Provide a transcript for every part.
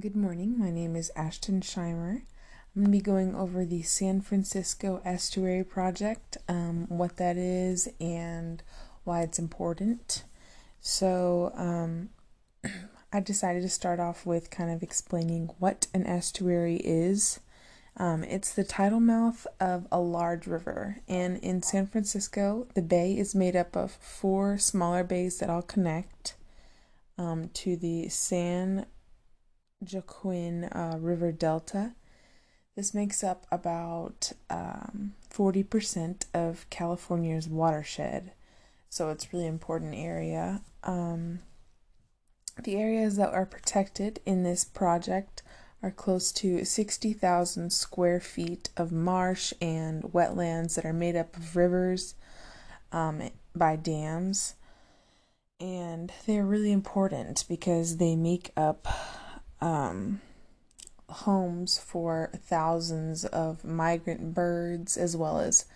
Good morning. My name is Ashton Scheimer. I'm going to be going over the San Francisco Estuary Project, um, what that is, and why it's important. So, um, I decided to start off with kind of explaining what an estuary is. Um, it's the tidal mouth of a large river, and in San Francisco, the bay is made up of four smaller bays that all connect um, to the San Joaquin uh, River Delta. This makes up about um, 40% of California's watershed, so it's really important area. Um, the areas that are protected in this project are close to 60,000 square feet of marsh and wetlands that are made up of rivers um, by dams. And they're really important because they make up um, homes for thousands of migrant birds as well as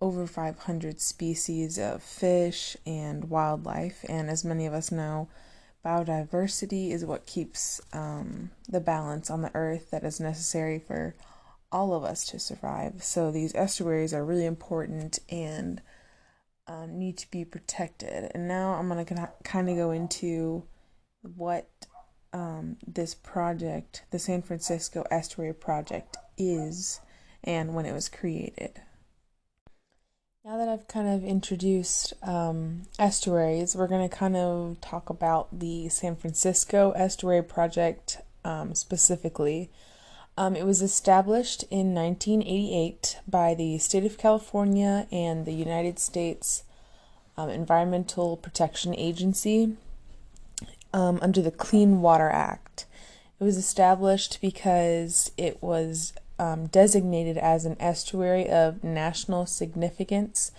over 500 species of fish and wildlife. And as many of us know, biodiversity is what keeps um, the balance on the earth that is necessary for all of us to survive. So these estuaries are really important and um, need to be protected. And now I'm going to kind of go into what um, this project, the San Francisco Estuary Project, is and when it was created. Now that I've kind of introduced um, estuaries, we're going to kind of talk about the San Francisco Estuary Project um, specifically. Um, it was established in 1988 by the state of California and the United States um, Environmental Protection Agency um, under the Clean Water Act. It was established because it was um, designated as an estuary of national significance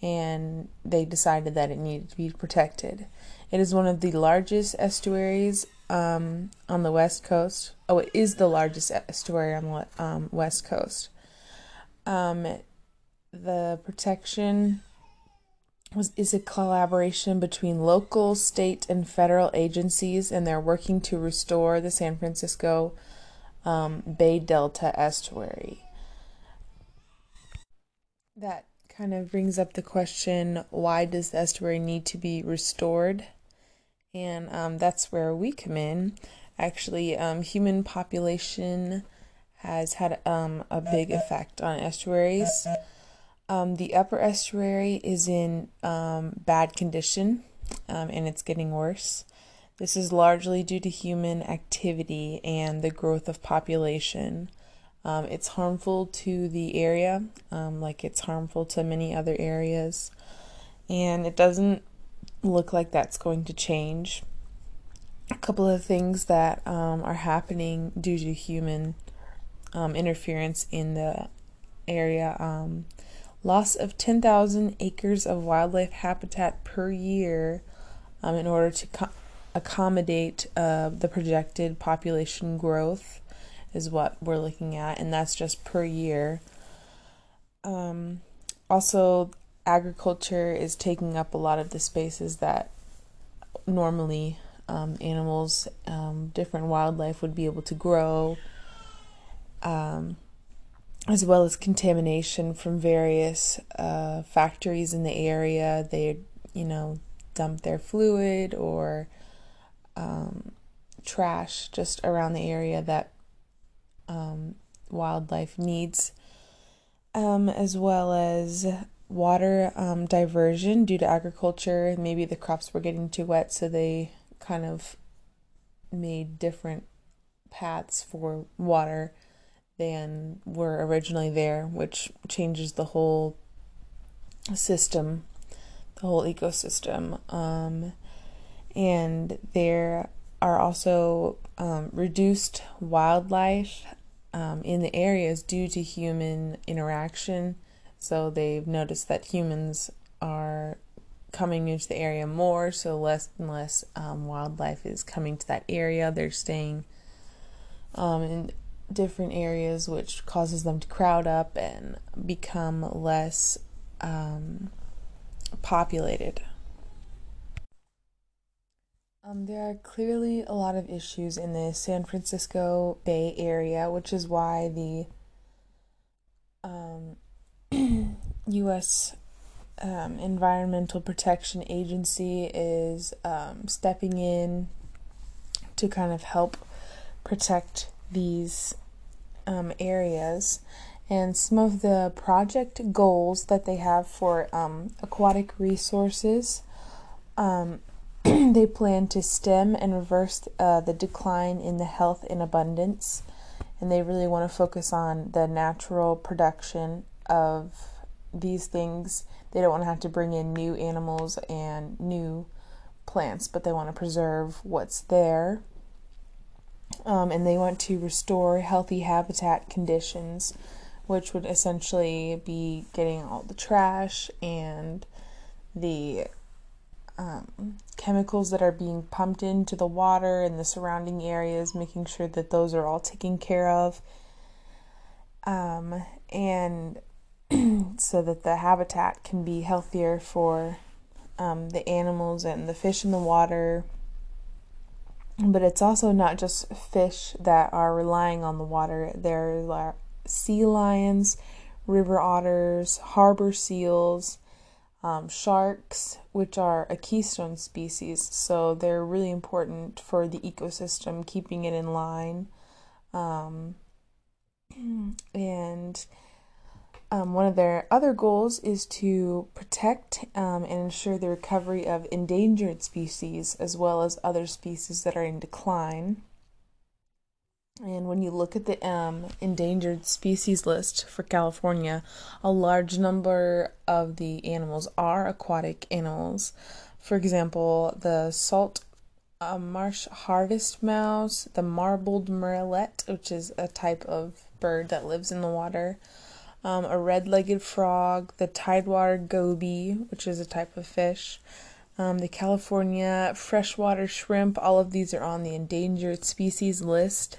and they decided that it needed to be protected. It is one of the largest estuaries um, on the west coast. Oh, it is the largest estuary on the um, west coast. Um, the protection was is a collaboration between local, state, and federal agencies, and they're working to restore the San Francisco um, Bay Delta estuary. That kind of brings up the question: Why does the estuary need to be restored? And um, that's where we come in. Actually, um, human population has had um, a big effect on estuaries. Um, the upper estuary is in um, bad condition um, and it's getting worse. This is largely due to human activity and the growth of population. Um, it's harmful to the area, um, like it's harmful to many other areas, and it doesn't look like that's going to change. A couple of things that um, are happening due to human interference in the area loss of 10,000 acres of wildlife habitat per year um, in order to co- accommodate uh, the projected population growth is what we're looking at, and that's just per year. Um, also, agriculture is taking up a lot of the spaces that normally um, animals, um, different wildlife would be able to grow. As well as contamination from various uh, factories in the area. They, you know, dump their fluid or um, trash just around the area that um, wildlife needs, um, as well as water um, diversion due to agriculture. Maybe the crops were getting too wet, so they kind of made different paths for water than were originally there, which changes the whole system, the whole ecosystem. Um, and there are also um, reduced wildlife um, in the areas due to human interaction. So they've noticed that humans are coming into the area more, so less and less um, wildlife is coming to that area. They're staying um, in different areas, which causes them to crowd up and become less um, populated. Um, there are clearly a lot of issues in the San Francisco Bay Area, which is why the um, U.S. Um, Environmental Protection Agency is um, stepping in to kind of help protect these um, areas. And some of the project goals that they have for um, aquatic resources um, they plan to stem and reverse uh, the decline in the health and abundance, and they really want to focus on the natural production of these things. They don't want to have to bring in new animals and new plants, but they want to preserve what's there. Um, and they want to restore healthy habitat conditions, which would essentially be getting all the trash and the um, chemicals that are being pumped into the water and the surrounding areas, making sure that those are all taken care of. Um, and so that the habitat can be healthier for um, the animals and the fish in the water. But it's also not just fish that are relying on the water. There are sea lions, river otters, harbor seals, um, sharks, which are a keystone species, so they're really important for the ecosystem, keeping it in line. Um, and um, one of their other goals is to protect um, and ensure the recovery of endangered species as well as other species that are in decline. And when you look at the um, endangered species list for California, a large number of the animals are aquatic animals. For example, the salt uh, marsh harvest mouse, the marbled murrelet, which is a type of bird that lives in the water, um, a red legged frog, the tidewater goby, which is a type of fish. Um, the California freshwater shrimp, all of these are on the endangered species list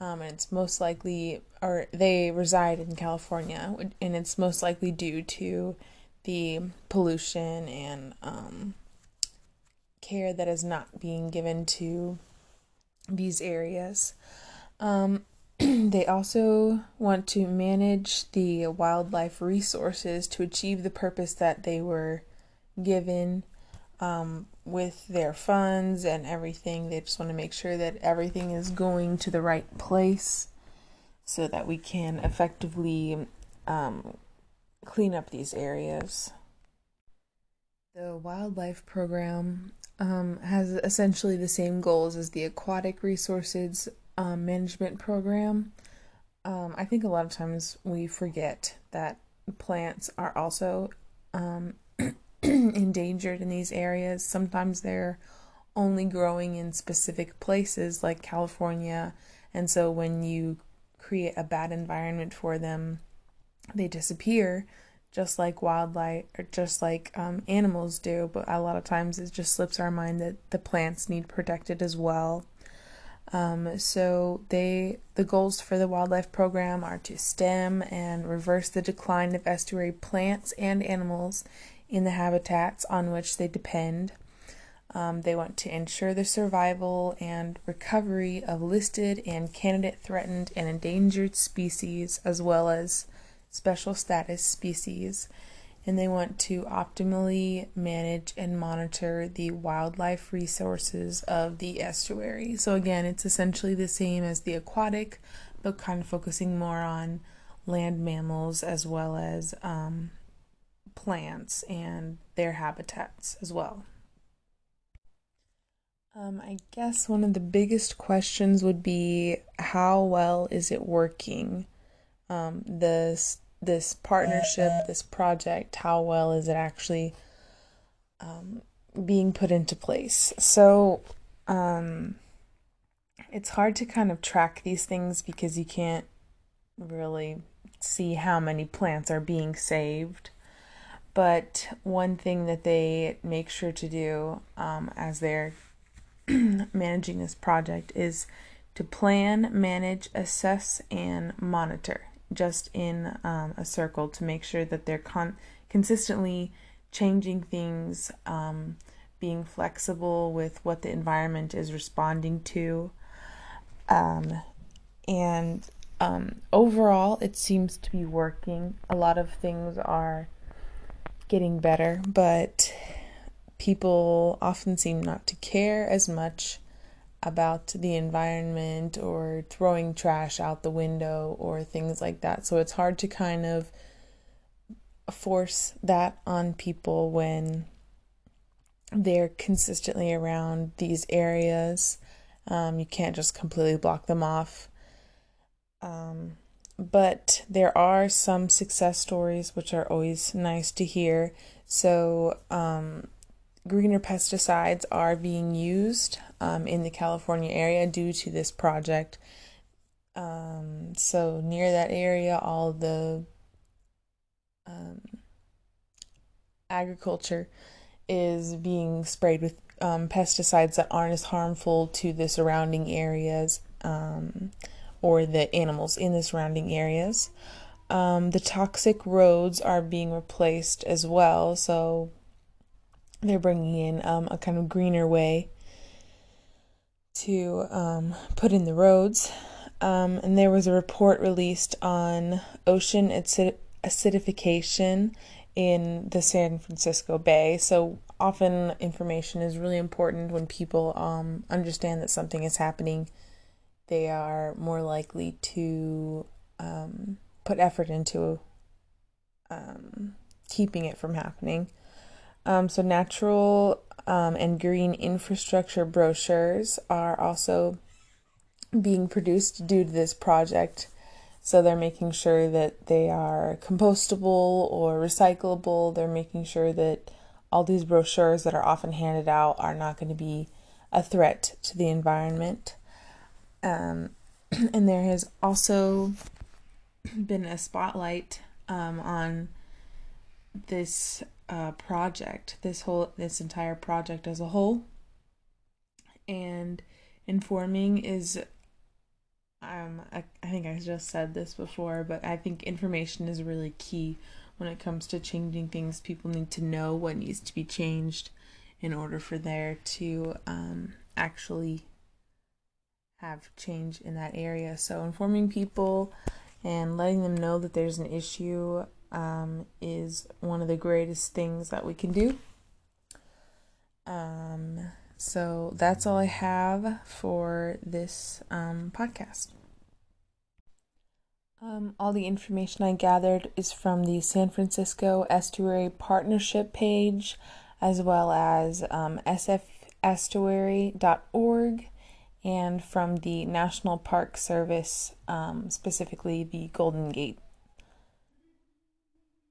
um, and it's most likely, or they reside in California, and it's most likely due to the pollution and um, care that is not being given to these areas. Um, they also want to manage the wildlife resources to achieve the purpose that they were given um, with their funds and everything. They just want to make sure that everything is going to the right place so that we can effectively um, clean up these areas. The wildlife program um, has essentially the same goals as the aquatic resources um, management program. Um, I think a lot of times we forget that plants are also um, endangered in these areas. Sometimes they're only growing in specific places like California, and so when you create a bad environment for them, they disappear just like wildlife or just like um, animals do. But a lot of times it just slips our mind that the plants need protected as well. Um, so they the goals for the wildlife program are to stem and reverse the decline of estuary plants and animals in the habitats on which they depend. Um, they want to ensure the survival and recovery of listed and candidate threatened and endangered species, as well as special status species. And they want to optimally manage and monitor the wildlife resources of the estuary. So, again, it's essentially the same as the aquatic, but kind of focusing more on land mammals as well as um, plants and their habitats as well. Um, I guess one of the biggest questions would be how well is it working? Um, this this partnership, this project, how well is it actually um, being put into place? So, um, it's hard to kind of track these things because you can't really see how many plants are being saved. But one thing that they make sure to do um, as they're managing this project is to plan, manage, assess, and monitor just in um, a circle to make sure that they're con- consistently changing things, um, being flexible with what the environment is responding to. Um, and um, overall, it seems to be working. A lot of things are getting better, but people often seem not to care as much about the environment or throwing trash out the window or things like that. So it's hard to kind of force that on people when they're consistently around these areas. Um, you can't just completely block them off. Um, but there are some success stories which are always nice to hear. So, um, greener pesticides are being used um, in the California area due to this project. Um, so, near that area, all the um, agriculture is being sprayed with um, pesticides that aren't as harmful to the surrounding areas um, or the animals in the surrounding areas. Um, the toxic roads are being replaced as well, so they're bringing in um, a kind of greener way to um, put in the roads. Um, and there was a report released on ocean acid- acidification in the San Francisco Bay. So often information is really important when people um, understand that something is happening. They are more likely to um, put effort into um, keeping it from happening. Um, so, natural um, and green infrastructure brochures are also being produced due to this project. So they're making sure that they are compostable or recyclable. They're making sure that all these brochures that are often handed out are not going to be a threat to the environment. Um, and there has also been a spotlight um, on this uh, project, this whole this entire project as a whole, and informing is um, I, I think I just said this before, but I think information is really key when it comes to changing things. People need to know what needs to be changed in order for there to um, actually have change in that area. So, informing people and letting them know that there's an issue um, is one of the greatest things that we can do. Um, so that's all I have for this um, podcast. Um, all the information I gathered is from the San Francisco Estuary Partnership page, as well as um, sfestuary.org, and from the National Park Service, um, specifically the Golden Gate